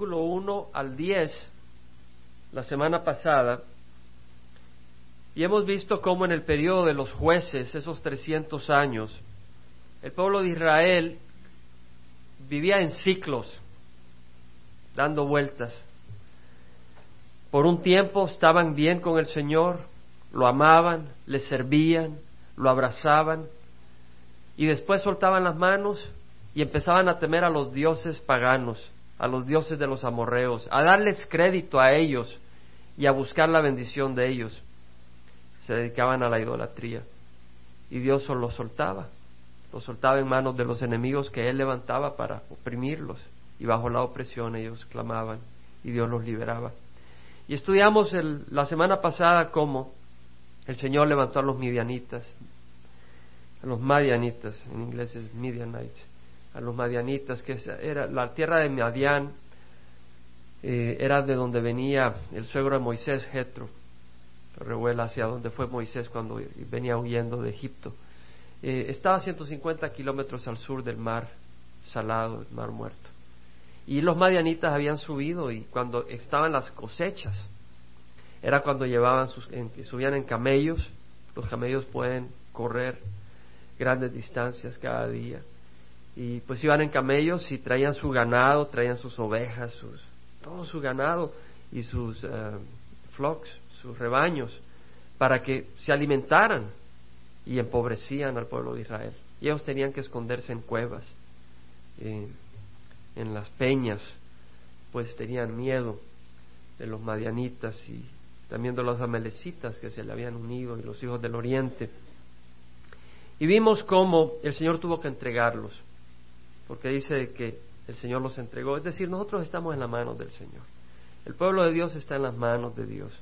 versículo 1 al 10 la semana pasada y hemos visto cómo en el periodo de los jueces, esos 300 años, el pueblo de Israel vivía en ciclos, dando vueltas. Por un tiempo estaban bien con el Señor, lo amaban, le servían, lo abrazaban, y después soltaban las manos y empezaban a temer a los dioses paganos, a los dioses de los amorreos, a darles crédito a ellos y a buscar la bendición de ellos. Se dedicaban a la idolatría y Dios los soltaba, los soltaba en manos de los enemigos que Él levantaba para oprimirlos y bajo la opresión ellos clamaban y Dios los liberaba. Y estudiamos la semana pasada cómo el Señor levantó a los midianitas, a los madianitas, en inglés es Midianites, a los madianitas, que era la tierra de Madián, eh, era de donde venía el suegro de Moisés, Jetro, revuela hacia donde fue Moisés cuando venía huyendo de Egipto. Eh, estaba a 150 kilómetros al sur del mar salado, el mar muerto. Y los madianitas habían subido y cuando estaban las cosechas, era cuando llevaban sus, subían en camellos, los camellos pueden correr grandes distancias cada día. Y pues iban en camellos y traían su ganado, traían sus ovejas, sus, todo su ganado y sus uh, flocks, sus rebaños, para que se alimentaran y empobrecían al pueblo de Israel. Y ellos tenían que esconderse en cuevas, en las peñas, pues tenían miedo de los madianitas y también de los amelecitas que se le habían unido y los hijos del oriente. Y vimos cómo el Señor tuvo que entregarlos, porque dice que el Señor los entregó. Es decir, nosotros estamos en la mano del Señor. El pueblo de Dios está en las manos de Dios.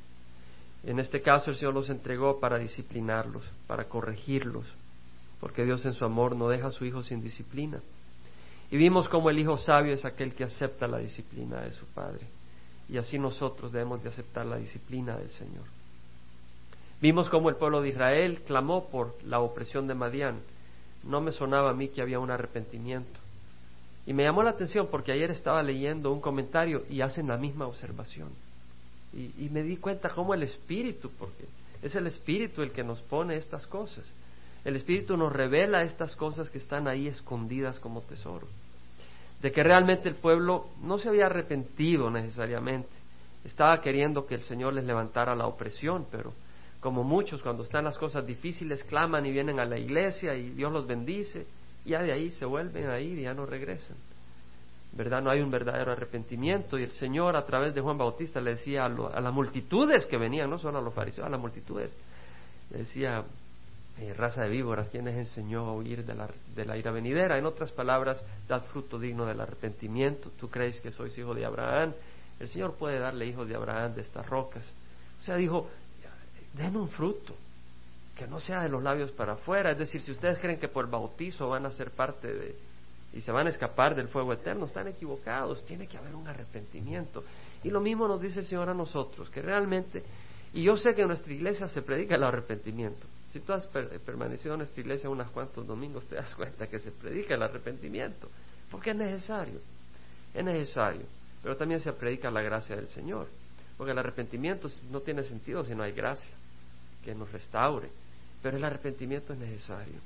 En este caso el Señor los entregó para disciplinarlos, para corregirlos, porque Dios en su amor no deja a su Hijo sin disciplina. Y vimos cómo el Hijo sabio es aquel que acepta la disciplina de su Padre. Y así nosotros debemos de aceptar la disciplina del Señor. Vimos cómo el pueblo de Israel clamó por la opresión de Madián. No me sonaba a mí que había un arrepentimiento. Y me llamó la atención porque ayer estaba leyendo un comentario y hacen la misma observación. Y, me di cuenta cómo el Espíritu, porque es el Espíritu el que nos pone estas cosas. El Espíritu nos revela estas cosas que están ahí escondidas como tesoro. De que realmente el pueblo no se había arrepentido necesariamente. Estaba queriendo que el Señor les levantara la opresión, pero como muchos cuando están las cosas difíciles claman y vienen a la iglesia y Dios los bendice, ya de ahí se vuelven a ir y ya no regresan. ¿Verdad? No hay un verdadero arrepentimiento y el Señor a través de Juan Bautista le decía a, las multitudes que venían, no solo a los fariseos, a las multitudes, le decía, eh, raza de víboras, ¿quién les enseñó a huir de la, de la ira venidera? En otras palabras, dad fruto digno del arrepentimiento. Tú crees que sois hijo de Abraham. El Señor puede darle hijos de Abraham de estas rocas. O sea, dijo, den un fruto que no sea de los labios para afuera. Es decir, si ustedes creen que por el bautizo van a ser parte de y se van a escapar del fuego eterno, están equivocados. Tiene que haber un arrepentimiento. Y lo mismo nos dice el Señor a nosotros, que realmente, y yo sé que en nuestra iglesia se predica el arrepentimiento. Si tú has permanecido en nuestra iglesia unos cuantos domingos, te das cuenta que se predica el arrepentimiento, porque es necesario, es necesario. Pero también se predica la gracia del Señor, porque el arrepentimiento no tiene sentido si no hay gracia que nos restaure, pero el arrepentimiento es necesario.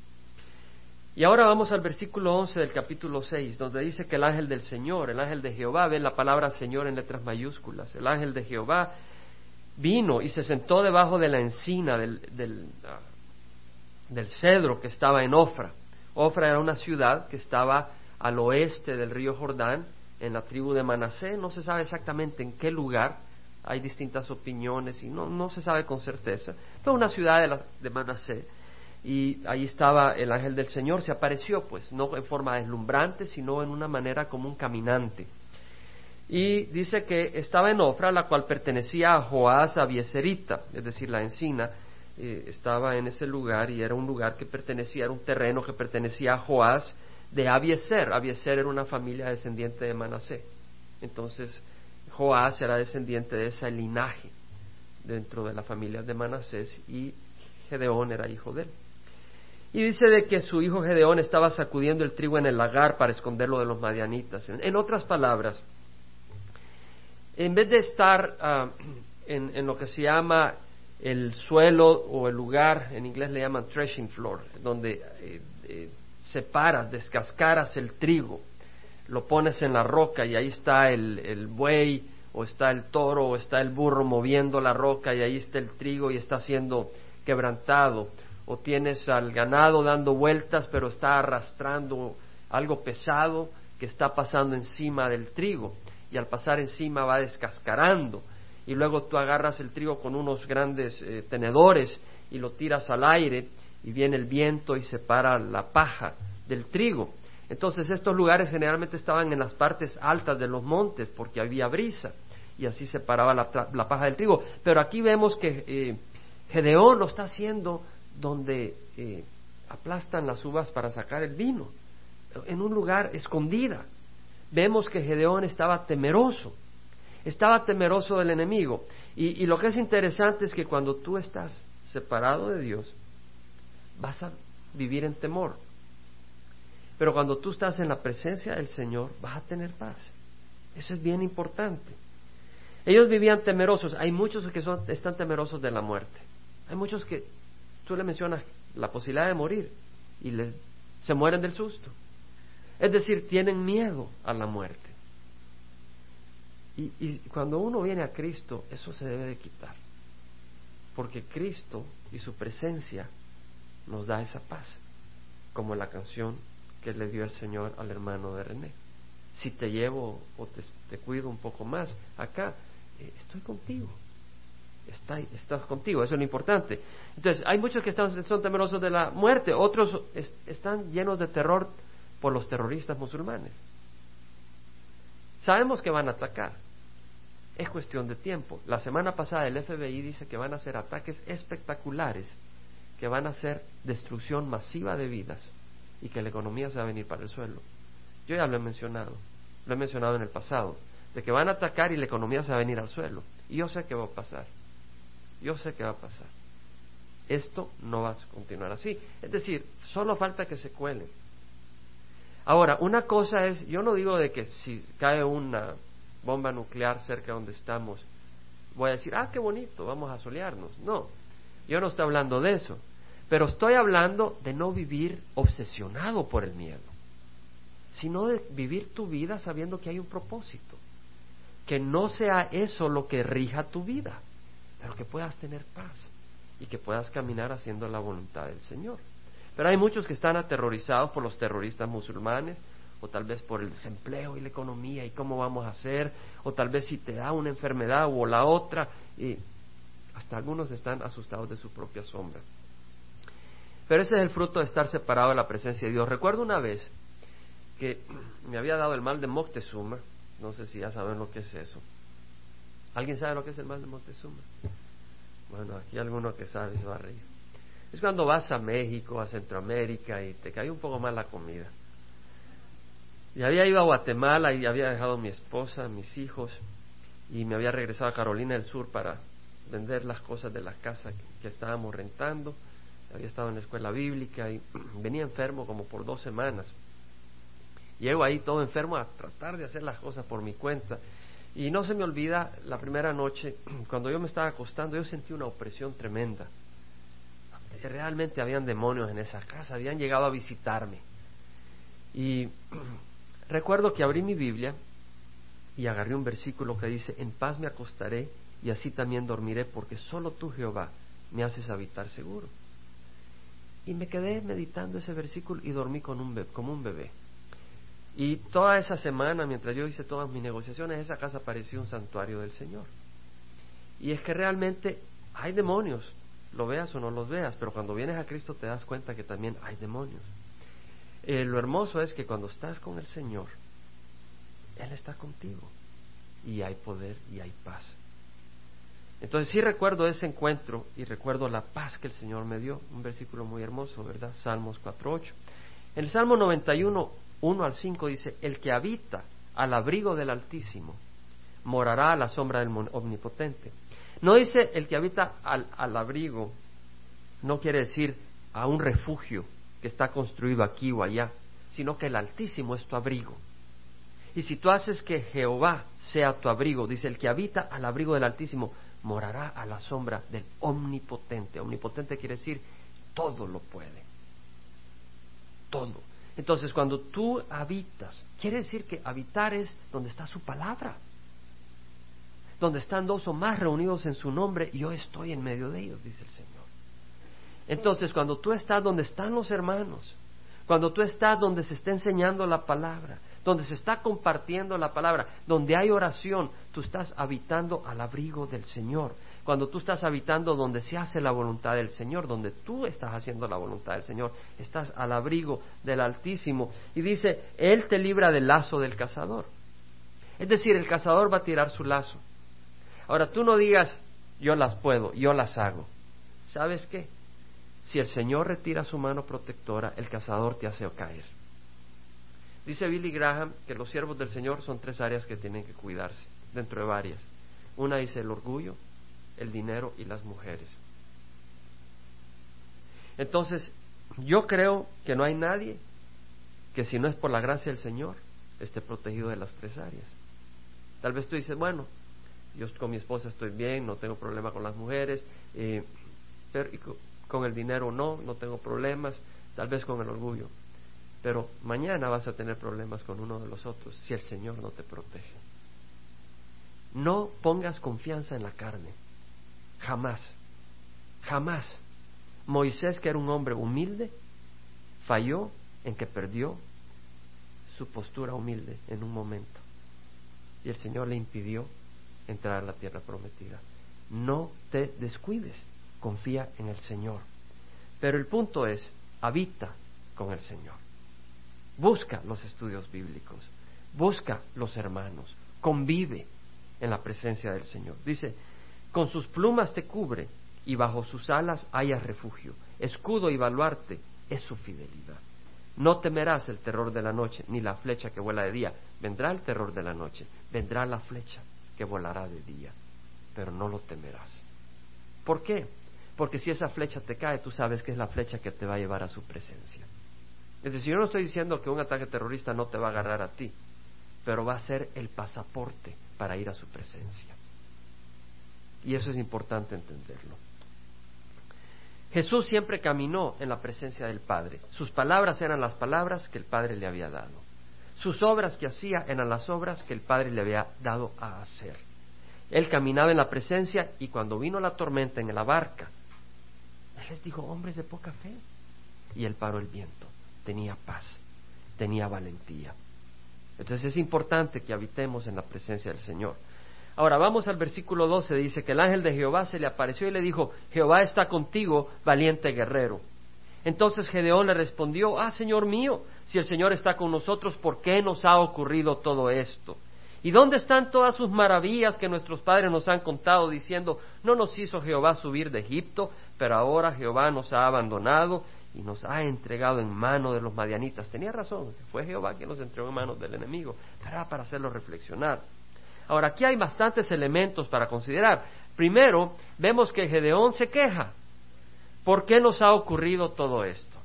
Y ahora vamos al versículo 11 del capítulo 6, donde dice que el ángel del Señor, el ángel de Jehová, ve la palabra Señor en letras mayúsculas, el ángel de Jehová vino y se sentó debajo de la encina del, del, ah, del cedro que estaba en Ofra. Ofra era una ciudad que estaba al oeste del río Jordán, en la tribu de Manasé, no se sabe exactamente en qué lugar, hay distintas opiniones y no, no se sabe con certeza, pero una ciudad de, de Manasé. Y ahí estaba el ángel del Señor, se apareció, pues, no en forma deslumbrante, sino en una manera como un caminante. Y dice que estaba en Ofra, la cual pertenecía a Joás Abieserita, es decir, la encina, eh, estaba en ese lugar y era un lugar que pertenecía, era un terreno que pertenecía a Joás de Abieser. Abieser era una familia descendiente de Manasé. Entonces, Joás era descendiente de ese linaje dentro de la familia de Manasés y Gedeón era hijo de él. Y dice de que su hijo Gedeón estaba sacudiendo el trigo en el lagar para esconderlo de los madianitas. En, otras palabras, en vez de estar ah, en, lo que se llama el suelo o el lugar, en inglés le llaman threshing floor, donde eh, eh, separas, descascaras el trigo, lo pones en la roca y ahí está el, el buey o está el toro o está el burro moviendo la roca y ahí está el trigo y está siendo quebrantado. O tienes al ganado dando vueltas pero está arrastrando algo pesado que está pasando encima del trigo. Y al pasar encima va descascarando. Y luego tú agarras el trigo con unos grandes eh, tenedores y lo tiras al aire y viene el viento y separa la paja del trigo. Entonces estos lugares generalmente estaban en las partes altas de los montes porque había brisa y así separaba la, la paja del trigo. Pero aquí vemos que eh, Gedeón lo está haciendo donde eh, aplastan las uvas para sacar el vino, en un lugar escondida. Vemos que Gedeón estaba temeroso, estaba temeroso del enemigo. Y, y lo que es interesante es que cuando tú estás separado de Dios, vas a vivir en temor. Pero cuando tú estás en la presencia del Señor, vas a tener paz. Eso es bien importante. Ellos vivían temerosos. Hay muchos que están temerosos de la muerte. Hay muchos que tú le mencionas la posibilidad de morir y les, se mueren del susto. Es decir, tienen miedo a la muerte. Y cuando uno viene a Cristo, eso se debe de quitar. Porque Cristo y su presencia nos da esa paz, como la canción que le dio el Señor al hermano de René. Si te llevo o te, cuido un poco más acá, eh, estoy contigo. Está, estás contigo, eso es lo importante. Entonces, hay muchos que están, son temerosos de la muerte, otros están llenos de terror por los terroristas musulmanes. Sabemos que van a atacar, es cuestión de tiempo. La semana pasada el FBI dice que van a hacer ataques espectaculares que van a ser destrucción masiva de vidas y que la economía se va a venir para el suelo. Yo ya lo he mencionado, lo he mencionado en el pasado, de que van a atacar y la economía se va a venir al suelo. Y yo sé que va a pasar. Yo sé que va a pasar. Esto no va a continuar así. Es decir, solo falta que se cuelen. Ahora, una cosa es, yo no digo de que si cae una bomba nuclear cerca de donde estamos, voy a decir, ah, qué bonito, vamos a solearnos. No, yo no estoy hablando de eso. Pero estoy hablando de no vivir obsesionado por el miedo, sino de vivir tu vida sabiendo que hay un propósito. Que no sea eso lo que rija tu vida, pero que puedas tener paz y que puedas caminar haciendo la voluntad del Señor. Pero hay muchos que están aterrorizados por los terroristas musulmanes, o tal vez por el desempleo y la economía y cómo vamos a hacer, o tal vez si te da una enfermedad o la otra, y hasta algunos están asustados de su propia sombra. Pero ese es el fruto de estar separado de la presencia de Dios. Recuerdo una vez que me había dado el mal de Moctezuma. No sé si ya saben lo que es eso. ¿Alguien sabe lo que es el mal de Moctezuma? Bueno, aquí alguno que sabe se va a reír. Es cuando vas a México, a Centroamérica y te cae un poco mal la comida. Y había ido a Guatemala y había dejado a mi esposa, mis hijos, y me había regresado a Carolina del Sur para vender las cosas de la casa que estábamos rentando había estado en la escuela bíblica y venía enfermo como por dos semanas. Llego ahí todo enfermo a tratar de hacer las cosas por mi cuenta. Y no se me olvida la primera noche, cuando yo me estaba acostando, yo sentí una opresión tremenda. Realmente habían demonios en esa casa, habían llegado a visitarme. Y recuerdo que abrí mi Biblia y agarré un versículo que dice, en paz me acostaré y así también dormiré, porque solo tú, Jehová, me haces habitar seguro. Y me quedé meditando ese versículo y dormí con un como un bebé. Y toda esa semana, mientras yo hice todas mis negociaciones, esa casa parecía un santuario del Señor. Y es que realmente hay demonios, lo veas o no los veas, pero cuando vienes a Cristo te das cuenta que también hay demonios. Eh, lo hermoso es que cuando estás con el Señor, Él está contigo. Y hay poder y hay paz. Entonces sí recuerdo ese encuentro y recuerdo la paz que el Señor me dio. Un versículo muy hermoso, ¿verdad? Salmos 4.8. En el Salmo 91, 1 al 5 dice, el que habita al abrigo del Altísimo morará a la sombra del Omnipotente. No dice el que habita al, al abrigo, no quiere decir a un refugio que está construido aquí o allá, sino que el Altísimo es tu abrigo. Y si tú haces que Jehová sea tu abrigo, dice el que habita al abrigo del Altísimo, morará a la sombra del Omnipotente. Omnipotente quiere decir todo lo puede. Todo. Entonces, cuando tú habitas, quiere decir que habitar es donde está su palabra. Donde están dos o más reunidos en su nombre, yo estoy en medio de ellos, dice el Señor. Entonces, cuando tú estás donde están los hermanos, cuando tú estás donde se está enseñando la palabra, donde se está compartiendo la palabra, donde hay oración, tú estás habitando al abrigo del Señor. Cuando tú estás habitando donde se hace la voluntad del Señor, donde tú estás haciendo la voluntad del Señor, estás al abrigo del Altísimo. Y dice, Él te libra del lazo del cazador. Es decir, el cazador va a tirar su lazo. Ahora, tú no digas, yo las puedo, yo las hago. ¿Sabes qué? Si el Señor retira su mano protectora, el cazador te hace caer. Dice Billy Graham que los siervos del Señor son tres áreas que tienen que cuidarse, dentro de varias. Una dice el orgullo, el dinero y las mujeres. Entonces, yo creo que no hay nadie que si no es por la gracia del Señor esté protegido de las tres áreas. Tal vez tú dices, bueno, yo con mi esposa estoy bien, no tengo problema con las mujeres, eh, pero con el dinero no, no tengo problemas, tal vez con el orgullo. Pero mañana vas a tener problemas con uno de los otros si el Señor no te protege. No pongas confianza en la carne. Jamás. Jamás. Moisés, que era un hombre humilde, falló en que perdió su postura humilde en un momento. Y el Señor le impidió entrar a la tierra prometida. No te descuides, confía en el Señor. Pero el punto es, habita con el Señor. Busca los estudios bíblicos, busca los hermanos, convive en la presencia del Señor. Dice, con sus plumas te cubre y bajo sus alas hayas refugio. Escudo y baluarte es su fidelidad. No temerás el terror de la noche, ni la flecha que vuela de día. Vendrá el terror de la noche, vendrá la flecha que volará de día, pero no lo temerás. ¿Por qué? Porque si esa flecha te cae, tú sabes que es la flecha que te va a llevar a su presencia. Es decir, yo no estoy diciendo que un ataque terrorista no te va a agarrar a ti, pero va a ser el pasaporte para ir a su presencia. Y eso es importante entenderlo. Jesús siempre caminó en la presencia del Padre. Sus palabras eran las palabras que el Padre le había dado. Sus obras que hacía eran las obras que el Padre le había dado a hacer. Él caminaba en la presencia y cuando vino la tormenta en la barca, Él les dijo, hombres de poca fe. Y Él paró el viento. Tenía paz, tenía valentía. Entonces es importante que habitemos en la presencia del Señor. Ahora vamos al versículo 12, dice que el ángel de Jehová se le apareció y le dijo, Jehová está contigo, valiente guerrero. Entonces Gedeón le respondió, Ah, Señor mío, si el Señor está con nosotros, ¿por qué nos ha ocurrido todo esto? ¿Y dónde están todas sus maravillas que nuestros padres nos han contado diciendo, no nos hizo Jehová subir de Egipto, pero ahora Jehová nos ha abandonado y nos ha entregado en mano de los madianitas? Tenía razón, fue Jehová quien nos entregó en manos del enemigo, era para hacerlo reflexionar. Ahora, aquí hay bastantes elementos para considerar. Primero, vemos que Gedeón se queja. ¿Por qué nos ha ocurrido todo esto?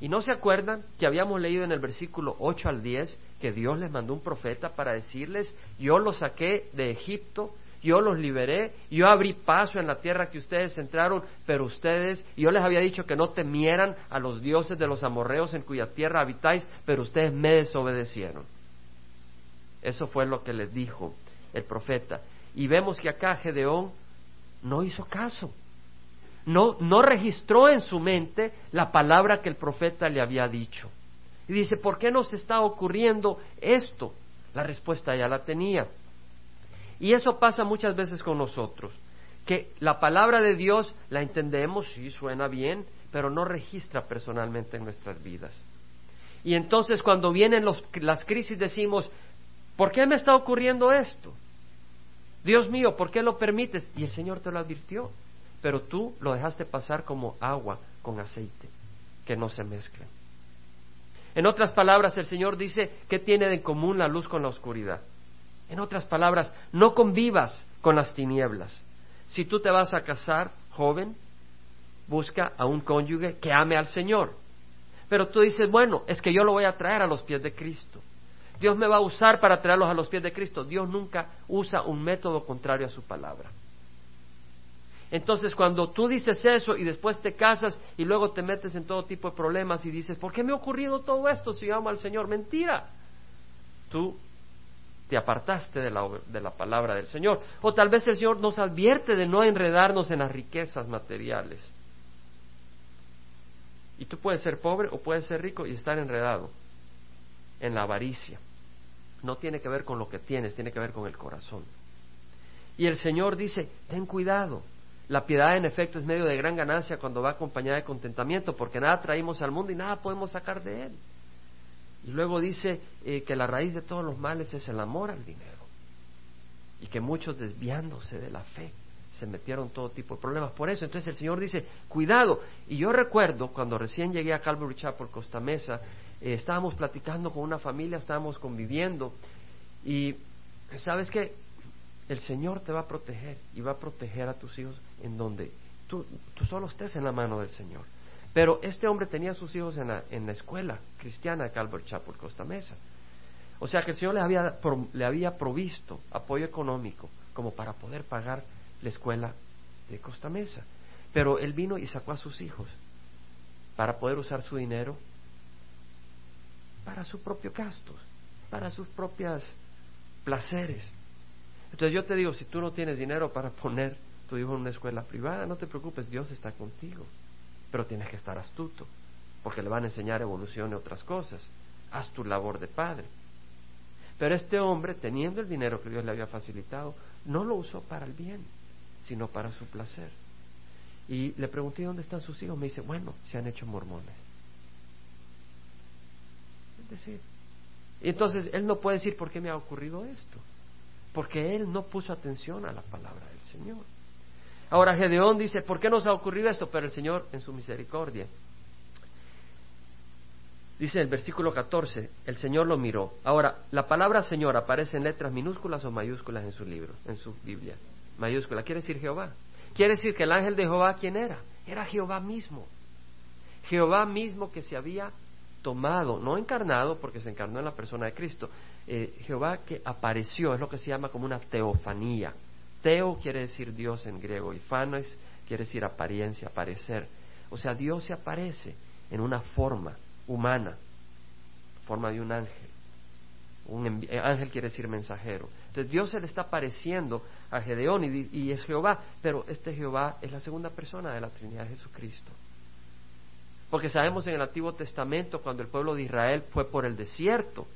¿Y no se acuerdan que habíamos leído en el versículo 8 al 10 que Dios les mandó un profeta para decirles, yo los saqué de Egipto, yo los liberé, yo abrí paso en la tierra que ustedes entraron, pero ustedes, yo les había dicho que no temieran a los dioses de los amorreos en cuya tierra habitáis, pero ustedes me desobedecieron. Eso fue lo que les dijo el profeta. Y vemos que acá Gedeón no hizo caso no, no registró en su mente la palabra que el profeta le había dicho. Y dice, ¿por qué nos está ocurriendo esto? La respuesta ya la tenía. Y eso pasa muchas veces con nosotros, que la palabra de Dios la entendemos, sí, suena bien, pero no registra personalmente en nuestras vidas. Y entonces cuando vienen las crisis decimos, ¿por qué me está ocurriendo esto? Dios mío, ¿por qué lo permites? Y el Señor te lo advirtió pero tú lo dejaste pasar como agua con aceite, que no se mezclen. En otras palabras, el Señor dice que tiene en común la luz con la oscuridad. En otras palabras, no convivas con las tinieblas. Si tú te vas a casar, joven, busca a un cónyuge que ame al Señor. Pero tú dices, bueno, es que yo lo voy a traer a los pies de Cristo. Dios me va a usar para traerlos a los pies de Cristo. Dios nunca usa un método contrario a su palabra. Entonces, cuando tú dices eso y después te casas y luego te metes en todo tipo de problemas y dices, ¿por qué me ha ocurrido todo esto si amo al Señor? Mentira. Tú te apartaste de la, de la palabra del Señor. O tal vez el Señor nos advierte de no enredarnos en las riquezas materiales. Y tú puedes ser pobre o puedes ser rico y estar enredado en la avaricia. No tiene que ver con lo que tienes, tiene que ver con el corazón. Y el Señor dice, ten cuidado. La piedad en efecto es medio de gran ganancia cuando va acompañada de contentamiento, porque nada traímos al mundo y nada podemos sacar de él. Y luego dice eh, que la raíz de todos los males es el amor al dinero. Y que muchos desviándose de la fe se metieron todo tipo de problemas por eso. Entonces el Señor dice, cuidado. Y yo recuerdo cuando recién llegué a Calvary Chapel, Costa Mesa, eh, estábamos platicando con una familia, estábamos conviviendo. Y sabes que el Señor te va a proteger y va a proteger a tus hijos en donde tú, tú solo estés en la mano del Señor. Pero este hombre tenía a sus hijos en la, en la escuela cristiana de Calvary Chapel, Costa Mesa. O sea que el Señor le había, le había provisto apoyo económico como para poder pagar la escuela de Costa Mesa. Pero él vino y sacó a sus hijos para poder usar su dinero para sus propios gastos, para sus propios placeres. Entonces yo te digo, si tú no tienes dinero para poner tu hijo en una escuela privada, no te preocupes, Dios está contigo. Pero tienes que estar astuto, porque le van a enseñar evolución y otras cosas. Haz tu labor de padre. Pero este hombre, teniendo el dinero que Dios le había facilitado, no lo usó para el bien, sino para su placer. Y le pregunté dónde están sus hijos. Me dice, bueno, se han hecho mormones. Es decir, entonces él no puede decir por qué me ha ocurrido esto, porque él no puso atención a la palabra del Señor. Ahora Gedeón dice, ¿por qué nos ha ocurrido esto? Pero el Señor en su misericordia. Dice el versículo 14, el Señor lo miró. Ahora, la palabra Señor aparece en letras minúsculas o mayúsculas en su libro, en su Biblia. Mayúscula, quiere decir Jehová. Quiere decir que el ángel de Jehová, ¿quién era? Era Jehová mismo. Jehová mismo que se había tomado, no encarnado, porque se encarnó en la persona de Cristo. Eh, Jehová que apareció, es lo que se llama como una teofanía. Teo quiere decir Dios en griego y fanes quiere decir apariencia, aparecer. O sea, Dios se aparece en una forma humana, forma de un ángel. Un eh, ángel quiere decir mensajero. Entonces Dios se le está apareciendo a Gedeón y, y es Jehová, pero este Jehová es la segunda persona de la Trinidad de Jesucristo. Porque sabemos en el Antiguo Testamento cuando el pueblo de Israel fue por el desierto,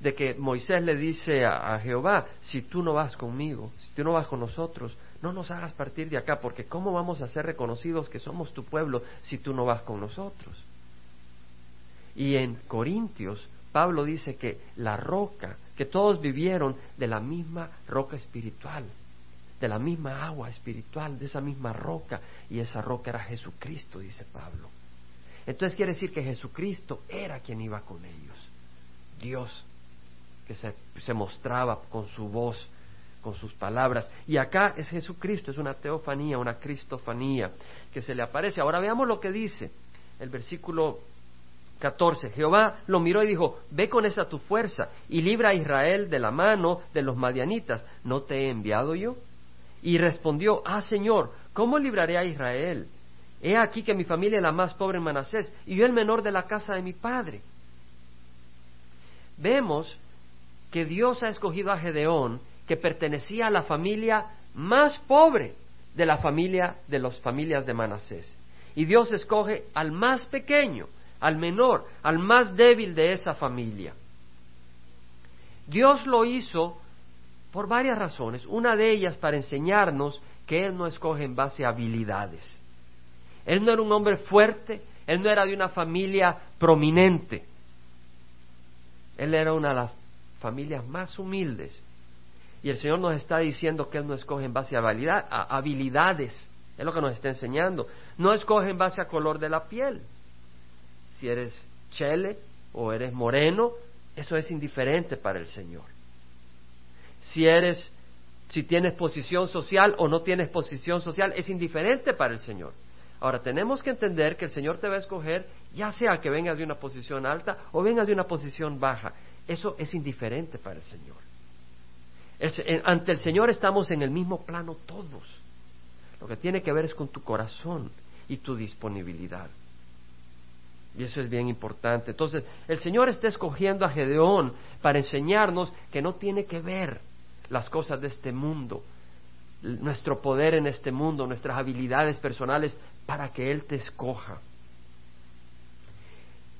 de que Moisés le dice a, Jehová, si tú no vas conmigo, si tú no vas con nosotros, no nos hagas partir de acá, porque ¿cómo vamos a ser reconocidos que somos tu pueblo si tú no vas con nosotros? Y en Corintios, Pablo dice que la roca, que todos vivieron de la misma roca espiritual, de la misma agua espiritual, de esa misma roca, y esa roca era Jesucristo, dice Pablo. Entonces quiere decir que Jesucristo era quien iba con ellos, Dios que se, mostraba con su voz, con sus palabras. Y acá es Jesucristo, es una teofanía, una cristofanía que se le aparece. Ahora veamos lo que dice el versículo 14. Jehová lo miró y dijo, ve con esa tu fuerza y libra a Israel de la mano de los madianitas. ¿No te he enviado yo? Y respondió, ah Señor, ¿cómo libraré a Israel? He aquí que mi familia es la más pobre en Manasés y yo el menor de la casa de mi padre. Vemos que Dios ha escogido a Gedeón, que pertenecía a la familia más pobre de la familia de las familias de Manasés. Y Dios escoge al más pequeño, al menor, al más débil de esa familia. Dios lo hizo por varias razones. Una de ellas para enseñarnos que Él no escoge en base a habilidades. Él no era un hombre fuerte, Él no era de una familia prominente. Él era una familias más humildes. Y el Señor nos está diciendo que Él no escoge en base a, habilidades, es lo que nos está enseñando. No escoge en base a color de la piel. Si eres chele o eres moreno, eso es indiferente para el Señor. Si eres, si tienes posición social o no tienes posición social, es indiferente para el Señor. Ahora, tenemos que entender que el Señor te va a escoger, ya sea que vengas de una posición alta o vengas de una posición baja. Eso es indiferente para el Señor. ante el Señor estamos en el mismo plano todos. Lo que tiene que ver es con tu corazón y tu disponibilidad. Y eso es bien importante. Entonces, el Señor está escogiendo a Gedeón para enseñarnos que no tiene que ver las cosas de este mundo, nuestro poder en este mundo, nuestras habilidades personales, para que Él te escoja.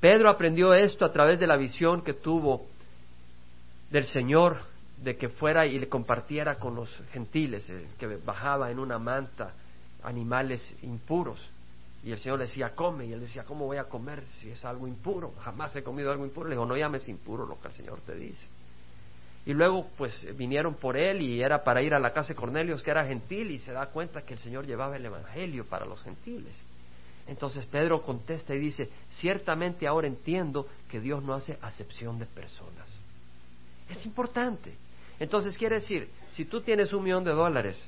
Pedro aprendió esto a través de la visión que tuvo del Señor de que fuera y le compartiera con los gentiles, eh, que bajaba en una manta animales impuros. Y el Señor le decía, come. Y él decía, ¿cómo voy a comer si es algo impuro? Jamás he comido algo impuro. Le dijo, no llames impuro lo que el Señor te dice. Y luego, pues, vinieron por él y era para ir a la casa de Cornelios, que era gentil, y se da cuenta que el Señor llevaba el Evangelio para los gentiles. Entonces Pedro contesta y dice, ciertamente ahora entiendo que Dios no hace acepción de personas. Es importante. Entonces quiere decir, si tú tienes un millón de dólares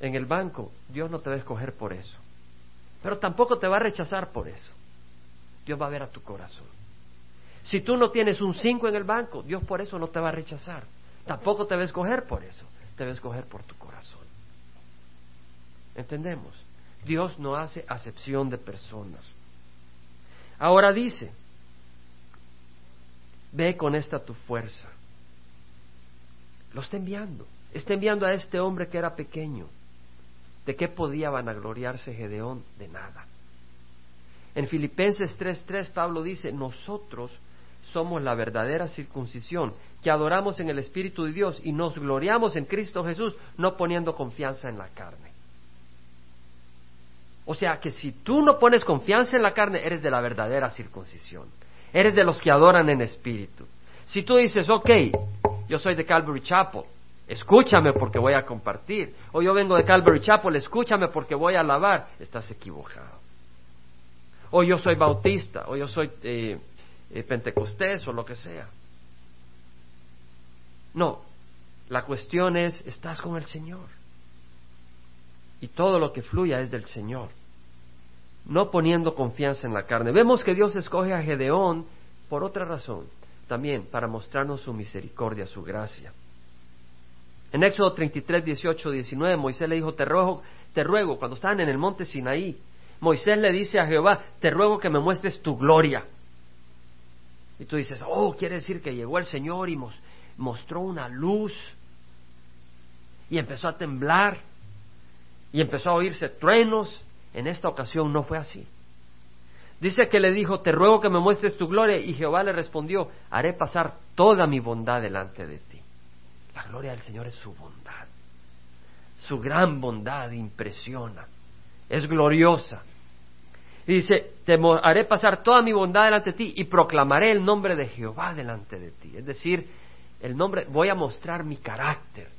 en el banco, Dios no te va a escoger por eso. Pero tampoco te va a rechazar por eso. Dios va a ver a tu corazón. Si tú no tienes un 5 en el banco, Dios por eso no te va a rechazar. Tampoco te va a escoger por eso. Te va a escoger por tu corazón. ¿Entendemos? Dios no hace acepción de personas. Ahora dice, ve con esta tu fuerza. Lo está enviando. Está enviando a este hombre que era pequeño. ¿De qué podía vanagloriarse Gedeón? De nada. En Filipenses 3:3 Pablo dice, nosotros somos la verdadera circuncisión, que adoramos en el Espíritu de Dios y nos gloriamos en Cristo Jesús, no poniendo confianza en la carne. O sea que si tú no pones confianza en la carne, eres de la verdadera circuncisión. Eres de los que adoran en espíritu. Si tú dices, ok, yo soy de Calvary Chapel, escúchame porque voy a compartir. O yo vengo de Calvary Chapel, escúchame porque voy a alabar, estás equivocado. O yo soy bautista, o yo soy eh, eh, pentecostés, o lo que sea. No, la cuestión es, estás con el Señor. Y todo lo que fluya es del Señor. No poniendo confianza en la carne. Vemos que Dios escoge a Gedeón por otra razón también para mostrarnos su misericordia, su gracia. En Éxodo 33, 18, 19, Moisés le dijo, te ruego, te ruego, cuando estaban en el monte Sinaí, Moisés le dice a Jehová, te ruego que me muestres tu gloria. Y tú dices, oh, quiere decir que llegó el Señor y mostró una luz y empezó a temblar y empezó a oírse truenos. En esta ocasión no fue así. Dice que le dijo, te ruego que me muestres tu gloria, y Jehová le respondió, haré pasar toda mi bondad delante de ti. La gloria del Señor es su bondad. Su gran bondad impresiona, es gloriosa. Y dice, te haré pasar toda mi bondad delante de ti y proclamaré el nombre de Jehová delante de ti. Es decir, el nombre, voy a mostrar mi carácter.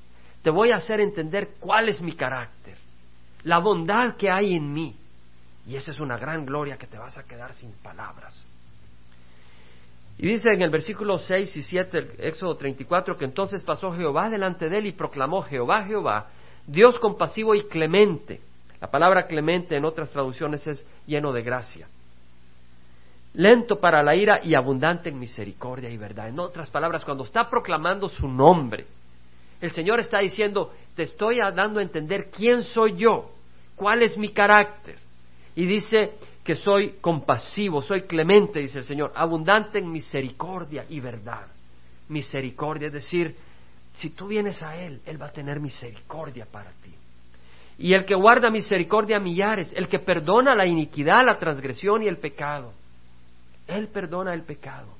Te voy a hacer entender cuál es mi carácter, la bondad que hay en mí. Y esa es una gran gloria que te vas a quedar sin palabras. Y dice en el versículo 6 y 7 del Éxodo 34 que entonces pasó Jehová delante de él y proclamó Jehová, Jehová, Dios compasivo y clemente. La palabra clemente en otras traducciones es lleno de gracia. Lento para la ira y abundante en misericordia y verdad. En otras palabras, cuando está proclamando su nombre, el Señor está diciendo, te estoy dando a entender quién soy yo, cuál es mi carácter. Y dice que soy compasivo, soy clemente, dice el Señor, abundante en misericordia y verdad. Misericordia, es decir, si tú vienes a Él, Él va a tener misericordia para ti. Y el que guarda misericordia a millares, el que perdona la iniquidad, la transgresión y el pecado. Él perdona el pecado,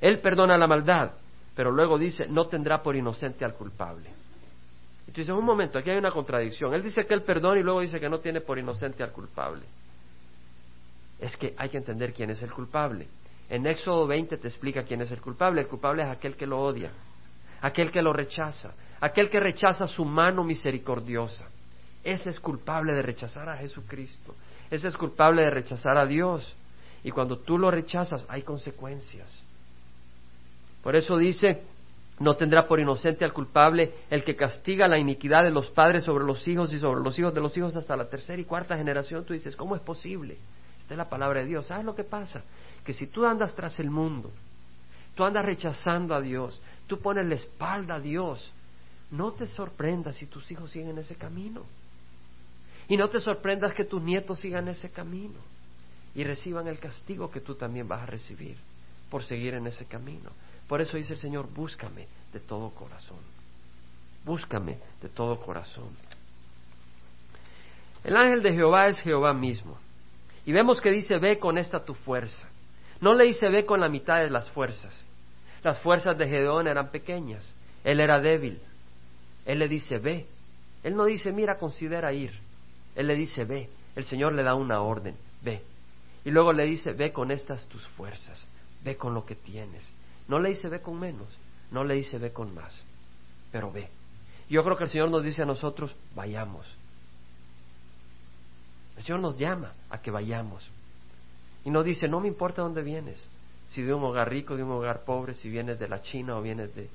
Él perdona la maldad, pero luego dice, no tendrá por inocente al culpable. Dices, un momento, aquí hay una contradicción. Él dice que Él perdona y luego dice que no tiene por inocente al culpable es que hay que entender quién es el culpable. En Éxodo 20 te explica quién es el culpable. El culpable es aquel que lo odia, aquel que lo rechaza, aquel que rechaza su mano misericordiosa. Ese es culpable de rechazar a Jesucristo. Ese es culpable de rechazar a Dios. Y cuando tú lo rechazas hay consecuencias. Por eso dice no tendrá por inocente al culpable el que castiga la iniquidad de los padres sobre los hijos y sobre los hijos de los hijos hasta la tercera y cuarta generación. Tú dices, ¿cómo es posible? La palabra de Dios. ¿Sabes lo que pasa? Que si tú andas tras el mundo, tú andas rechazando a Dios, tú pones la espalda a Dios, no te sorprendas si tus hijos siguen ese camino. Y no te sorprendas que tus nietos sigan ese camino y reciban el castigo que tú también vas a recibir por seguir en ese camino. Por eso dice el Señor, búscame de todo corazón. Búscame de todo corazón. El ángel de Jehová es Jehová mismo. Y vemos que dice, ve con esta tu fuerza. No le dice, ve con la mitad de las fuerzas. Las fuerzas de Gedeón eran pequeñas. Él era débil. Él le dice, ve. Él no dice, mira, considera ir. Él le dice, ve. El Señor le da una orden, ve. Y luego le dice, ve con estas tus fuerzas, ve con lo que tienes. No le dice, ve con menos, no le dice, ve con más, pero ve. Yo creo que el Señor nos dice a nosotros, vayamos. El Señor nos llama a que vayamos. Y nos dice, no me importa dónde vienes, si de un hogar rico, de un hogar pobre, si vienes de la China o vienes de,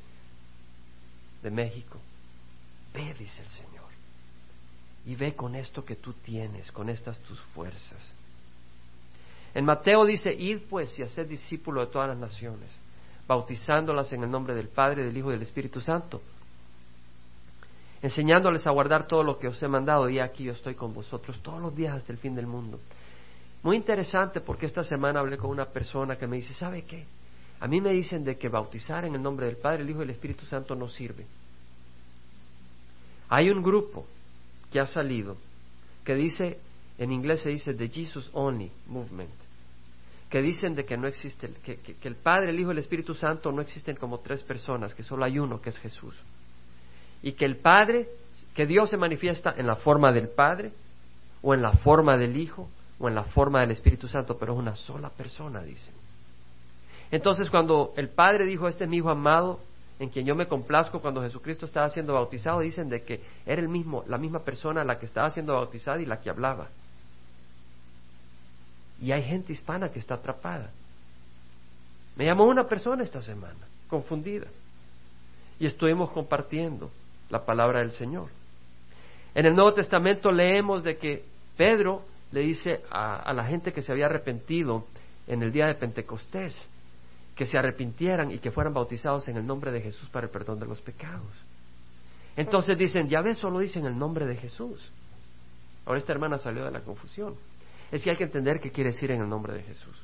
de México. Ve, dice el Señor y ve con esto que tú tienes, con estas tus fuerzas. En Mateo dice, id pues y haced discípulo de todas las naciones, bautizándolas en el nombre del Padre, del Hijo y del Espíritu Santo, enseñándoles a guardar todo lo que os he mandado, y aquí yo estoy con vosotros todos los días hasta el fin del mundo. Muy interesante porque esta semana hablé con una persona que me dice, ¿sabe qué? A mí me dicen de que bautizar en el nombre del Padre, el Hijo y el Espíritu Santo no sirve. Hay un grupo que ha salido, que dice, en inglés se dice The Jesus Only Movement, que dicen de que no existe, que, que, el Padre, el Hijo y el Espíritu Santo no existen como tres personas, que solo hay uno, que es Jesús. Y que el Padre, que Dios se manifiesta en la forma del Padre, o en la forma del Hijo, o en la forma del Espíritu Santo, pero es una sola persona, dicen. Entonces, cuando el Padre dijo, este es mi Hijo amado, en quien yo me complazco cuando Jesucristo estaba siendo bautizado, dicen de que era el mismo, la misma persona la que estaba siendo bautizada y la que hablaba. Y hay gente hispana que está atrapada. Me llamó una persona esta semana, confundida, y estuvimos compartiendo la palabra del Señor. En el Nuevo Testamento leemos de que Pedro le dice a, la gente que se había arrepentido en el día de Pentecostés, que se arrepintieran y que fueran bautizados en el nombre de Jesús para el perdón de los pecados. Entonces dicen, ya ves, solo dicen el nombre de Jesús. Ahora esta hermana salió de la confusión. Es que hay que entender qué quiere decir en el nombre de Jesús.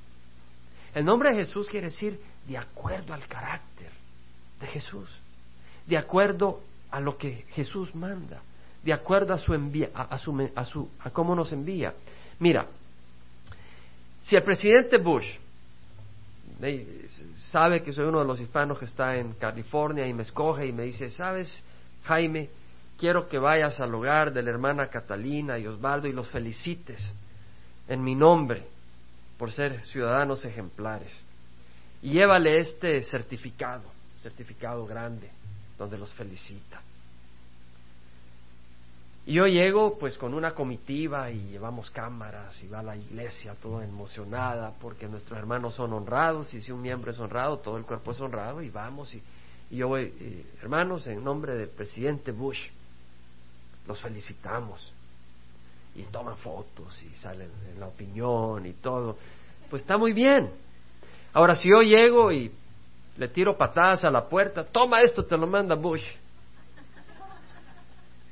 El nombre de Jesús quiere decir de acuerdo al carácter de Jesús, de acuerdo a lo que Jesús manda, de acuerdo a su envía, a, su, a, su, a cómo nos envía. Mira, si el presidente Bush sabe que soy uno de los hispanos que está en California y me escoge y me dice, sabes, Jaime, quiero que vayas al hogar de la hermana Catalina y Osvaldo y los felicites en mi nombre por ser ciudadanos ejemplares. Y llévale este certificado, certificado grande, donde los felicita. Y yo llego pues con una comitiva y llevamos cámaras y va a la iglesia toda emocionada porque nuestros hermanos son honrados y si un miembro es honrado, todo el cuerpo es honrado y vamos y, yo voy, eh, hermanos, en nombre del presidente Bush, los felicitamos y toman fotos y salen en la opinión y todo. Pues está muy bien. Ahora si yo llego y le tiro patadas a la puerta, toma esto, te lo manda Bush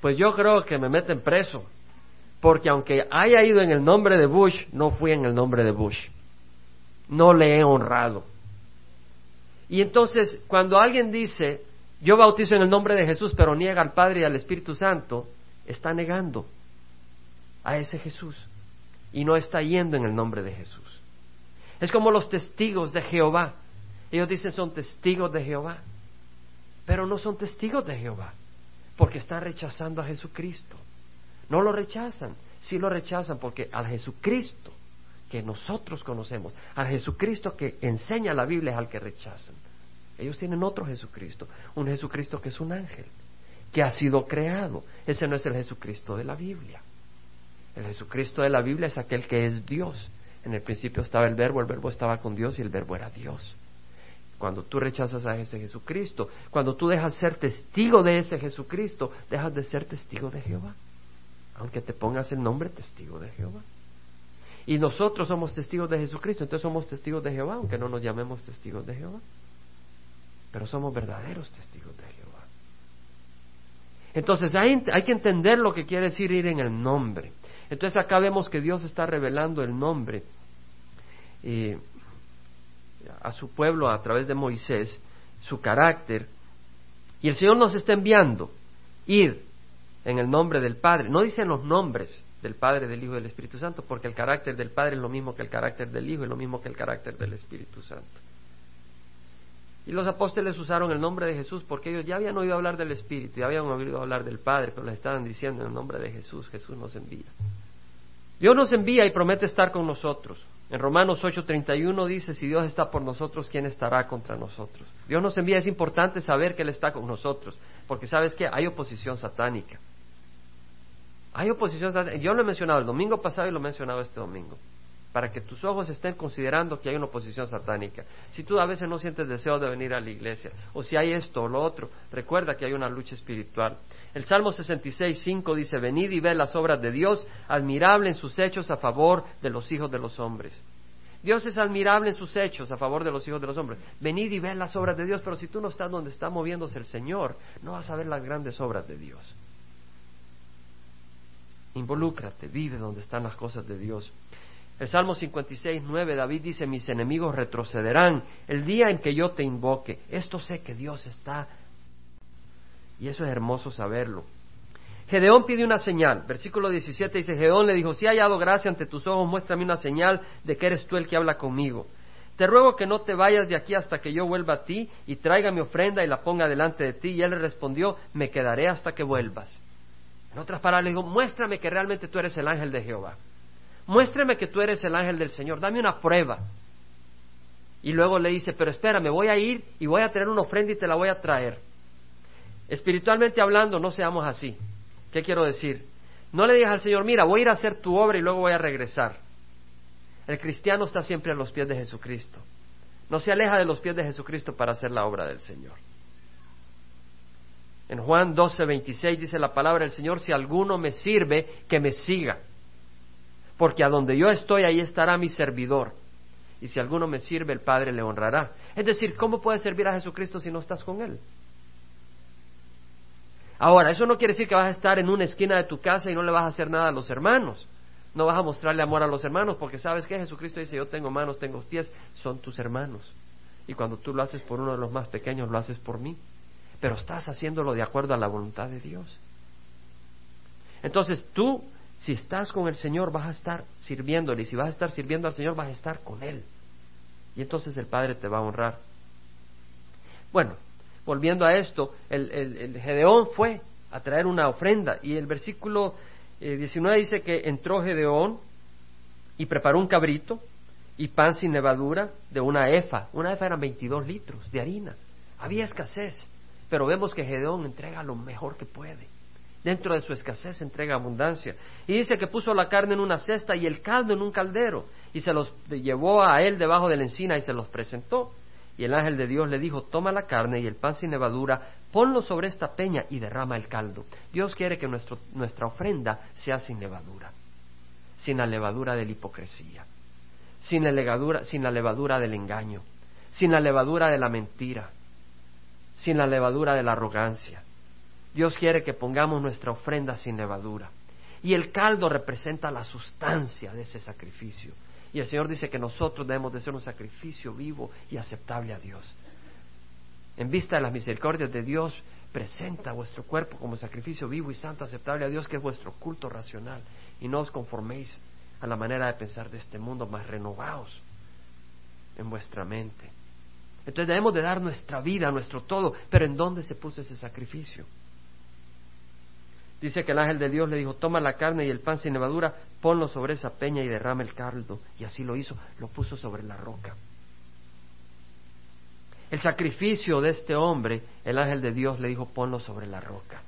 pues yo creo que me meten preso. Porque aunque haya ido en el nombre de Bush, no fui en el nombre de Bush. No le he honrado. Y entonces, cuando alguien dice, yo bautizo en el nombre de Jesús, pero niega al Padre y al Espíritu Santo, está negando a ese Jesús. Y no está yendo en el nombre de Jesús. Es como los testigos de Jehová. Ellos dicen son testigos de Jehová, pero no son testigos de Jehová porque están rechazando a Jesucristo. No lo rechazan, sí lo rechazan porque al Jesucristo que nosotros conocemos, al Jesucristo que enseña la Biblia es al que rechazan. Ellos tienen otro Jesucristo, un Jesucristo que es un ángel, que ha sido creado. Ese no es el Jesucristo de la Biblia. El Jesucristo de la Biblia es aquel que es Dios. En el principio estaba el verbo, el verbo estaba con Dios y el verbo era Dios. Cuando tú rechazas a ese Jesucristo, cuando tú dejas ser testigo de ese Jesucristo, dejas de ser testigo de Jehová. Aunque te pongas el nombre testigo de Jehová. Y nosotros somos testigos de Jesucristo, entonces somos testigos de Jehová, aunque no nos llamemos testigos de Jehová. Pero somos verdaderos testigos de Jehová. Entonces hay, hay que entender lo que quiere decir ir en el nombre. Entonces acá vemos que Dios está revelando el nombre eh, a su pueblo a través de Moisés, su carácter, y el Señor nos está enviando ir en el nombre del Padre. No dicen los nombres, del Padre, del Hijo y del Espíritu Santo, porque el carácter del Padre es lo mismo que el carácter del Hijo y lo mismo que el carácter del Espíritu Santo. Y los apóstoles usaron el nombre de Jesús porque ellos ya habían oído hablar del Espíritu, ya habían oído hablar del Padre, pero les estaban diciendo en el nombre de Jesús, Jesús nos envía. Dios nos envía y promete estar con nosotros. En Romanos 8:31 dice, si Dios está por nosotros, ¿quién estará contra nosotros? Dios nos envía, es importante saber que Él está con nosotros, porque sabes que hay oposición satánica. Hay oposición. Yo lo he mencionado el domingo pasado y lo he mencionado este domingo. Para que tus ojos estén considerando que hay una oposición satánica. Si tú a veces no sientes deseo de venir a la iglesia, o si hay esto o lo otro, recuerda que hay una lucha espiritual. El Salmo 66, 5 dice: Venid y ved las obras de Dios, admirable en sus hechos a favor de los hijos de los hombres. Dios es admirable en sus hechos a favor de los hijos de los hombres. Venid y ved las obras de Dios, pero si tú no estás donde está moviéndose el Señor, no vas a ver las grandes obras de Dios. Involúcrate, vive donde están las cosas de Dios. El Salmo 56, 9, David dice, mis enemigos retrocederán el día en que yo te invoque. Esto sé que Dios está. Y eso es hermoso saberlo. Gedeón pide una señal. Versículo 17 dice, Gedeón le dijo, si he hallado gracia ante tus ojos, muéstrame una señal de que eres tú el que habla conmigo. Te ruego que no te vayas de aquí hasta que yo vuelva a ti y traiga mi ofrenda y la ponga delante de ti. Y él le respondió, me quedaré hasta que vuelvas. En otras palabras, le digo, muéstrame que realmente tú eres el ángel de Jehová. Muéstrame que tú eres el ángel del Señor. Dame una prueba. Y luego le dice, pero espera, me voy a ir y voy a traer una ofrenda y te la voy a traer. Espiritualmente hablando, no seamos así. ¿Qué quiero decir? No le digas al Señor, mira, voy a ir a hacer tu obra y luego voy a regresar. El cristiano está siempre a los pies de Jesucristo. No se aleja de los pies de Jesucristo para hacer la obra del Señor. En Juan 12, 26 dice la palabra del Señor, si alguno me sirve, que me siga. Porque a donde yo estoy, ahí estará mi servidor. Y si alguno me sirve, el Padre le honrará. Es decir, ¿cómo puedes servir a Jesucristo si no estás con Él? Ahora, eso no quiere decir que vas a estar en una esquina de tu casa y no le vas a hacer nada a los hermanos. No vas a mostrarle amor a los hermanos porque sabes que Jesucristo dice, yo tengo manos, tengo pies, son tus hermanos. Y cuando tú lo haces por uno de los más pequeños, lo haces por mí pero estás haciéndolo de acuerdo a la voluntad de Dios. Entonces tú, si estás con el Señor, vas a estar sirviéndole, y si vas a estar sirviendo al Señor, vas a estar con Él. Y entonces el Padre te va a honrar. Bueno, volviendo a esto, el, Gedeón fue a traer una ofrenda, y el versículo 19 eh, dice que entró Gedeón y preparó un cabrito y pan sin levadura de una efa. Una efa eran 22 litros de harina. Había escasez. Pero vemos que Gedeón entrega lo mejor que puede. Dentro de su escasez entrega abundancia. Y dice que puso la carne en una cesta y el caldo en un caldero. Y se los llevó a él debajo de la encina y se los presentó. Y el ángel de Dios le dijo, toma la carne y el pan sin levadura, ponlo sobre esta peña y derrama el caldo. Dios quiere que nuestra ofrenda sea sin levadura, sin la levadura de la hipocresía, sin la levadura, sin la levadura del engaño, sin la levadura de la mentira, sin la levadura de la arrogancia. Dios quiere que pongamos nuestra ofrenda sin levadura. Y el caldo representa la sustancia de ese sacrificio. Y el Señor dice que nosotros debemos de ser un sacrificio vivo y aceptable a Dios. En vista de las misericordias de Dios, presenta vuestro cuerpo como sacrificio vivo y santo, aceptable a Dios, que es vuestro culto racional. Y no os conforméis a la manera de pensar de este mundo, más renovaos en vuestra mente. Entonces debemos de dar nuestra vida, nuestro todo, pero ¿en dónde se puso ese sacrificio? Dice que el ángel de Dios le dijo, toma la carne y el pan sin levadura, ponlo sobre esa peña y derrama el caldo. Y así lo hizo, lo puso sobre la roca. El sacrificio de este hombre, el ángel de Dios le dijo, ponlo sobre la roca.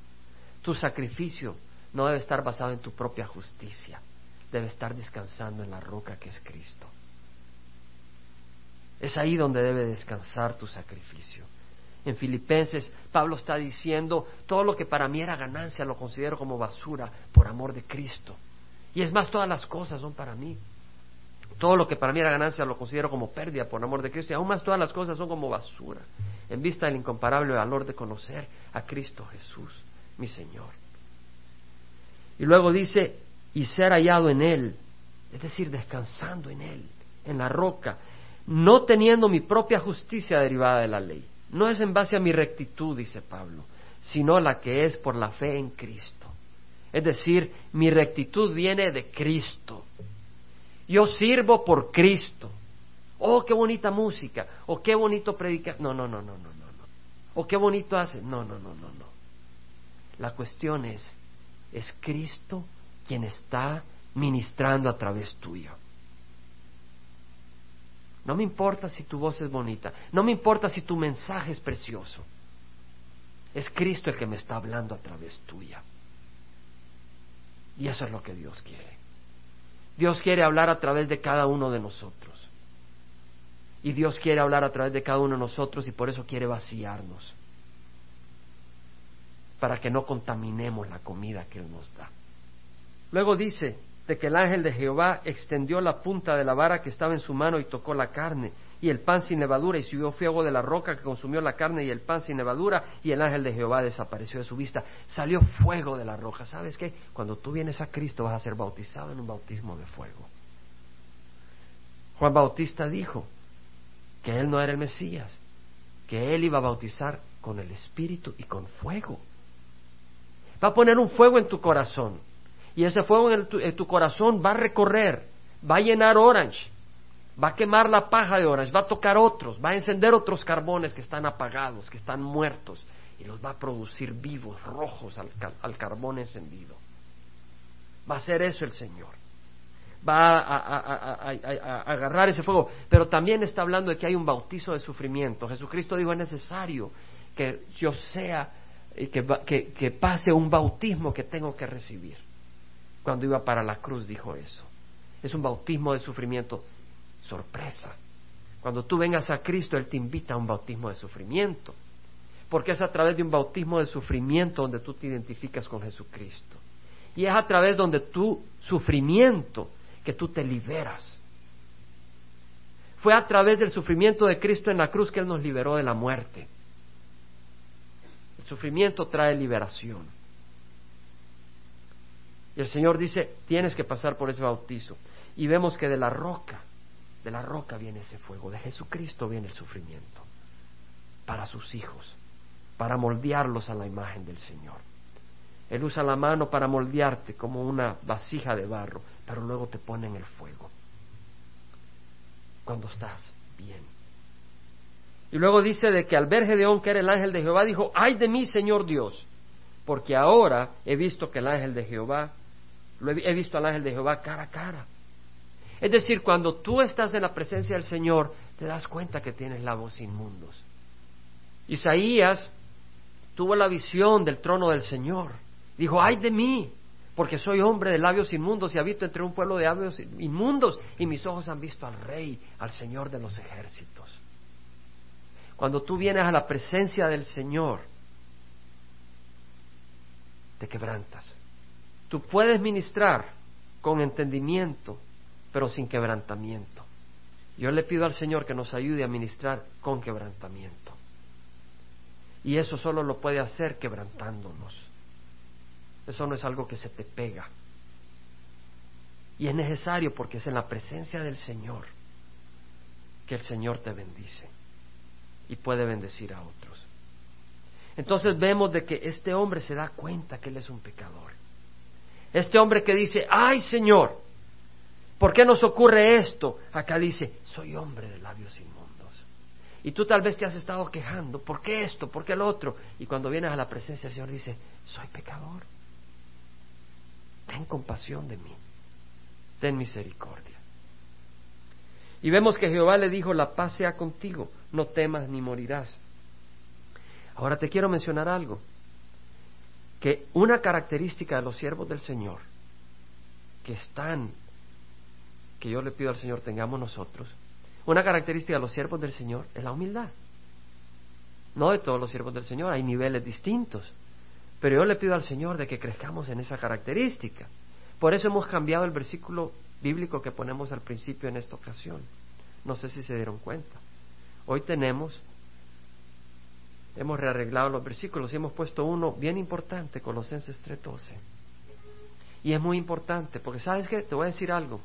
Tu sacrificio no debe estar basado en tu propia justicia, debe estar descansando en la roca que es Cristo. Es ahí donde debe descansar tu sacrificio. En Filipenses, Pablo está diciendo, todo lo que para mí era ganancia lo considero como basura por amor de Cristo. Y es más, todas las cosas son para mí. Todo lo que para mí era ganancia lo considero como pérdida por amor de Cristo. Y aún más todas las cosas son como basura en vista del incomparable valor de conocer a Cristo Jesús, mi Señor. Y luego dice, y ser hallado en Él, es decir, descansando en Él, en la roca, no teniendo mi propia justicia derivada de la ley. No es en base a mi rectitud, dice Pablo, sino la que es por la fe en Cristo. Es decir, mi rectitud viene de Cristo. Yo sirvo por Cristo. Oh, qué bonita música. Oh, qué bonito predicar. No, no, no, no, no, no. Oh, qué bonito hace. No, no, no, no, no. La cuestión es, es Cristo quien está ministrando a través tuyo. No me importa si tu voz es bonita, no me importa si tu mensaje es precioso. Es Cristo el que me está hablando a través tuya. Y eso es lo que Dios quiere. Dios quiere hablar a través de cada uno de nosotros. Y Dios quiere hablar a través de cada uno de nosotros y por eso quiere vaciarnos. Para que no contaminemos la comida que Él nos da. Luego dice de que el ángel de Jehová extendió la punta de la vara que estaba en su mano y tocó la carne y el pan sin levadura y subió fuego de la roca que consumió la carne y el pan sin levadura y el ángel de Jehová desapareció de su vista. Salió fuego de la roca. ¿Sabes qué? Cuando tú vienes a Cristo vas a ser bautizado en un bautismo de fuego. Juan Bautista dijo que él no era el Mesías, que él iba a bautizar con el Espíritu y con fuego. Va a poner un fuego en tu corazón y ese fuego en, tu, corazón va a recorrer, va a llenar Orange, va a quemar la paja de Orange, va a tocar otros, va a encender otros carbones que están apagados, que están muertos, y los va a producir vivos, rojos al, al carbón encendido. Va a hacer eso el Señor. Va a, agarrar ese fuego. Pero también está hablando de que hay un bautizo de sufrimiento. Jesucristo dijo, es necesario que yo sea, eh, que, que pase un bautismo que tengo que recibir cuando iba para la cruz dijo eso. Es un bautismo de sufrimiento. Sorpresa. Cuando tú vengas a Cristo, Él te invita a un bautismo de sufrimiento. Porque es a través de un bautismo de sufrimiento donde tú te identificas con Jesucristo. Y es a través donde tu sufrimiento que tú te liberas. Fue a través del sufrimiento de Cristo en la cruz que Él nos liberó de la muerte. El sufrimiento trae liberación. El Señor dice, tienes que pasar por ese bautizo. Y vemos que de la roca, de la roca viene ese fuego, de Jesucristo viene el sufrimiento para sus hijos, para moldearlos a la imagen del Señor. Él usa la mano para moldearte como una vasija de barro, pero luego te pone en el fuego cuando estás bien. Y luego dice de que al ver Gedeón, que era el ángel de Jehová, dijo, ay de mí, Señor Dios, porque ahora he visto que el ángel de Jehová he, visto al ángel de Jehová cara a cara. Es decir, cuando tú estás en la presencia del Señor, te das cuenta que tienes labios inmundos. Isaías tuvo la visión del trono del Señor. Dijo, ay de mí, porque soy hombre de labios inmundos y habito entre un pueblo de labios inmundos y mis ojos han visto al Rey, al Señor de los ejércitos. Cuando tú vienes a la presencia del Señor, te quebrantas. Tú puedes ministrar con entendimiento, pero sin quebrantamiento. Yo le pido al Señor que nos ayude a ministrar con quebrantamiento. Y eso solo lo puede hacer quebrantándonos. Eso no es algo que se te pega. Y es necesario porque es en la presencia del Señor que el Señor te bendice y puede bendecir a otros. Entonces vemos de que este hombre se da cuenta que él es un pecador. Este hombre que dice, ay Señor, ¿por qué nos ocurre esto? Acá dice, soy hombre de labios inmundos. Y tú tal vez te has estado quejando, ¿por qué esto? ¿Por qué el otro? Y cuando vienes a la presencia del Señor dice, soy pecador. Ten compasión de mí. Ten misericordia. Y vemos que Jehová le dijo, la paz sea contigo, no temas ni morirás. Ahora te quiero mencionar algo que una característica de los siervos del Señor que están, que yo le pido al Señor tengamos nosotros, Una característica de los siervos del Señor es la humildad. No de todos los siervos del Señor, hay niveles distintos. Pero yo le pido al Señor de que crezcamos en esa característica. Por eso hemos cambiado el versículo bíblico que ponemos al principio en esta ocasión. No sé si se dieron cuenta. Hoy tenemos, hemos rearreglado los versículos y hemos puesto uno bien importante, Colosenses 3:12. Y es muy importante, porque sabes qué, te voy a decir algo.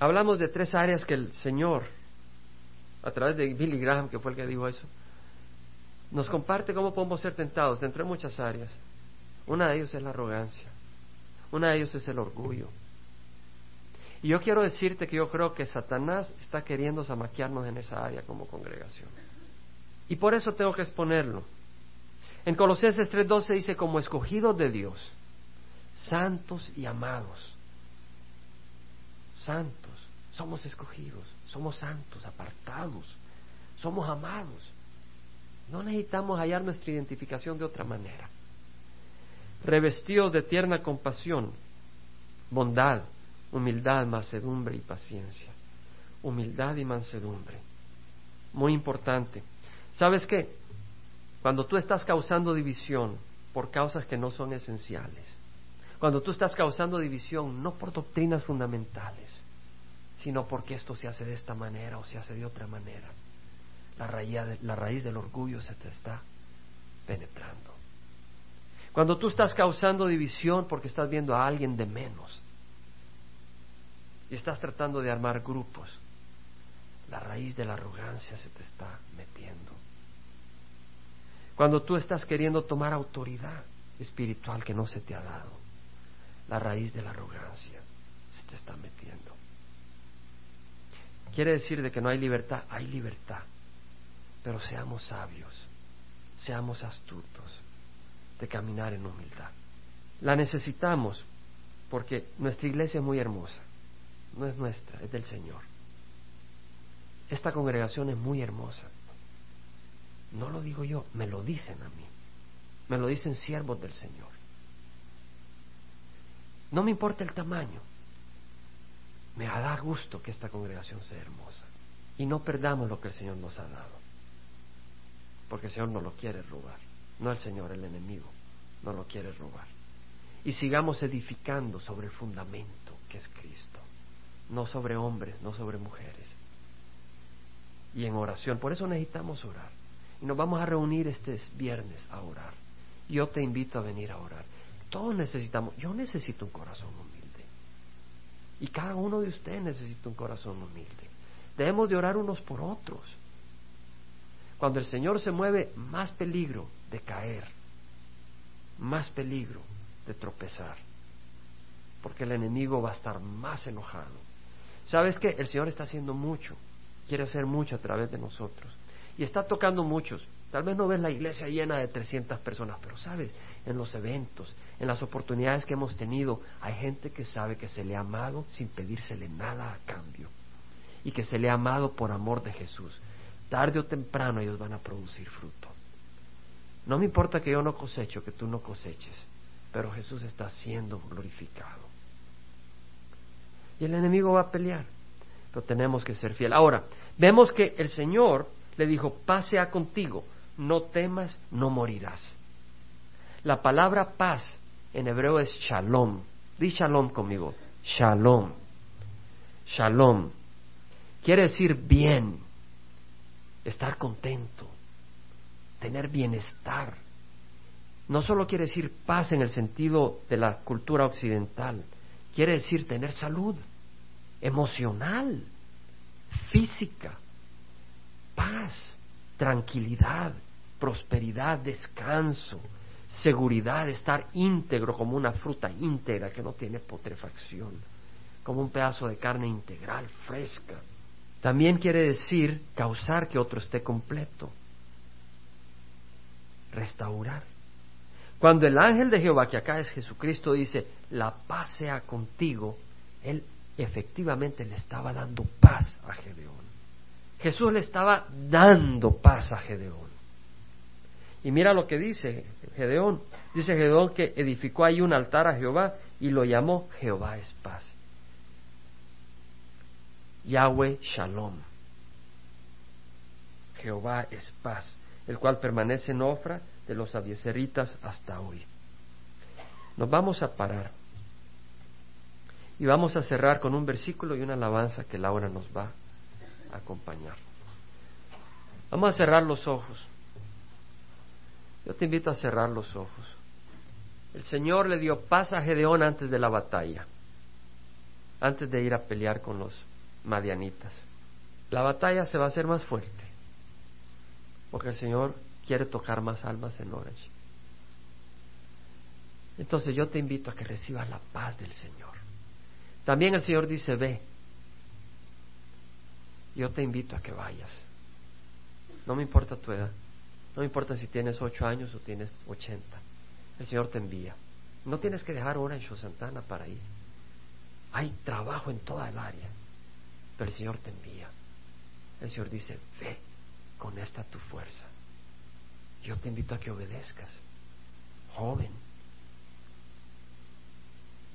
Hablamos de tres áreas que el Señor, a través de Billy Graham, que fue el que dijo eso, nos comparte cómo podemos ser tentados dentro de muchas áreas. Una de ellas es la arrogancia, una de ellas es el orgullo. Y yo quiero decirte que yo creo que Satanás está queriendo zamaquearnos en esa área como congregación. Y por eso tengo que exponerlo. En Colosenses 3:12 dice, como escogidos de Dios, santos y amados. Santos, somos escogidos, somos santos, apartados, somos amados. No necesitamos hallar nuestra identificación de otra manera. Revestidos de tierna compasión, bondad, humildad, mansedumbre y paciencia. Humildad y mansedumbre. Muy importante. ¿Sabes qué? Cuando tú estás causando división por causas que no son esenciales, cuando tú estás causando división no por doctrinas fundamentales, sino porque esto se hace de esta manera o se hace de otra manera, la raíz, la raíz del orgullo se te está penetrando. Cuando tú estás causando división porque estás viendo a alguien de menos y estás tratando de armar grupos, la raíz de la arrogancia se te está metiendo. Cuando tú estás queriendo tomar autoridad espiritual que no se te ha dado, la raíz de la arrogancia se te está metiendo. Quiere decir de que no hay libertad, hay libertad pero seamos sabios, seamos astutos de caminar en humildad. La necesitamos porque nuestra iglesia es muy hermosa, no es nuestra, es del Señor. Esta congregación es muy hermosa. No lo digo yo, me lo dicen a mí, me lo dicen siervos del Señor. No me importa el tamaño, me da gusto que esta congregación sea hermosa y no perdamos lo que el Señor nos ha dado porque el Señor no lo quiere robar, no el Señor, el enemigo, no lo quiere robar. Y sigamos edificando sobre el fundamento que es Cristo, no sobre hombres, no sobre mujeres. Y en oración, por eso necesitamos orar. Y nos vamos a reunir este viernes a orar. Yo te invito a venir a orar. Todos necesitamos, yo necesito un corazón humilde. Y cada uno de ustedes necesita un corazón humilde. Debemos de orar unos por otros. Cuando el Señor se mueve, más peligro de caer, más peligro de tropezar, porque el enemigo va a estar más enojado. ¿Sabes qué? El Señor está haciendo mucho, quiere hacer mucho a través de nosotros, y está tocando muchos. Tal vez no ves la iglesia llena de 300 personas, pero sabes, en los eventos, en las oportunidades que hemos tenido, hay gente que sabe que se le ha amado sin pedírsele nada a cambio, y que se le ha amado por amor de Jesús tarde o temprano ellos van a producir fruto. No me importa que yo no cosecho, que tú no coseches, pero Jesús está siendo glorificado. Y el enemigo va a pelear, pero tenemos que ser fieles. Ahora, vemos que el Señor le dijo, paz sea contigo, no temas, no morirás. La palabra paz en hebreo es shalom. Di shalom conmigo, shalom. Shalom. Quiere decir bien, estar contento, tener bienestar. No solo quiere decir paz en el sentido de la cultura occidental, quiere decir tener salud emocional, física, paz, tranquilidad, prosperidad, descanso, seguridad, estar íntegro como una fruta íntegra que no tiene putrefacción, como un pedazo de carne integral, fresca. También quiere decir causar que otro esté completo. Restaurar. Cuando el ángel de Jehová, que acá es Jesucristo, dice, la paz sea contigo, él efectivamente le estaba dando paz a Gedeón. Jesús le estaba dando paz a Gedeón. Y mira lo que dice Gedeón. Dice Gedeón que edificó ahí un altar a Jehová y lo llamó Jehová es paz. Yahweh Shalom. Jehová es paz, el cual permanece en Ofra de los abieseritas hasta hoy. Nos vamos a parar y vamos a cerrar con un versículo y una alabanza que Laura nos va acompañar. Vamos a cerrar los ojos. Yo te invito a cerrar los ojos. El Señor le dio paz a Gedeón antes de la batalla, antes de ir a pelear con los madianitas. La batalla se va a hacer más fuerte, porque el Señor quiere tocar más almas en Orange. Entonces yo te invito a que recibas la paz del Señor. También el Señor dice, ve. Yo te invito a que vayas. No me importa tu edad. No me importa si tienes ocho años o tienes ochenta. El Señor te envía. No tienes que dejar Orange o Santana para ir. Hay trabajo en toda el área. Pero el Señor te envía. El Señor dice, ve con esta tu fuerza. Yo te invito a que obedezcas. Joven,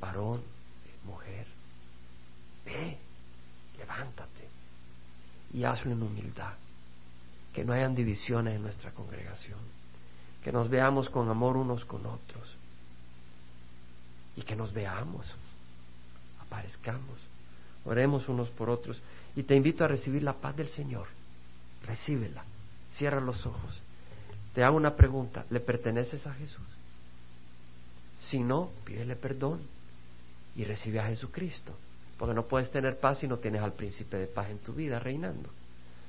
varón, mujer, ve, levántate y hazlo en humildad. Que no hayan divisiones en nuestra congregación. Que nos veamos con amor unos con otros. Y que nos veamos, aparezcamos, oremos unos por otros. Y te invito a recibir la paz del Señor. Recíbela. Cierra los ojos. Te hago una pregunta. ¿Le perteneces a Jesús? Si no, pídele perdón y recibe a Jesucristo. Porque no puedes tener paz si no tienes al príncipe de paz en tu vida reinando.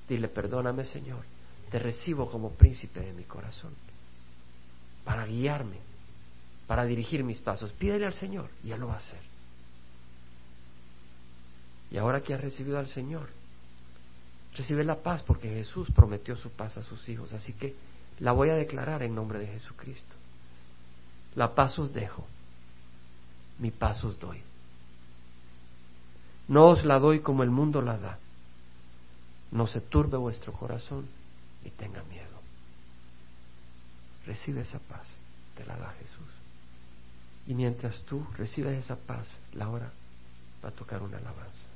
Dile, perdóname Señor, te recibo como príncipe de mi corazón, para guiarme, para dirigir mis pasos. Pídele al Señor y Él lo va a hacer. Y ahora que has recibido al Señor, recibe la paz porque Jesús prometió su paz a sus hijos. Así que la voy a declarar en nombre de Jesucristo. La paz os dejo, mi paz os doy. No os la doy como el mundo la da. No se turbe vuestro corazón y tenga miedo. Recibe esa paz, te la da Jesús. Y mientras tú recibes esa paz, la hora va a tocar una alabanza.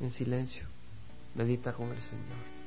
En silencio, medita con el Señor.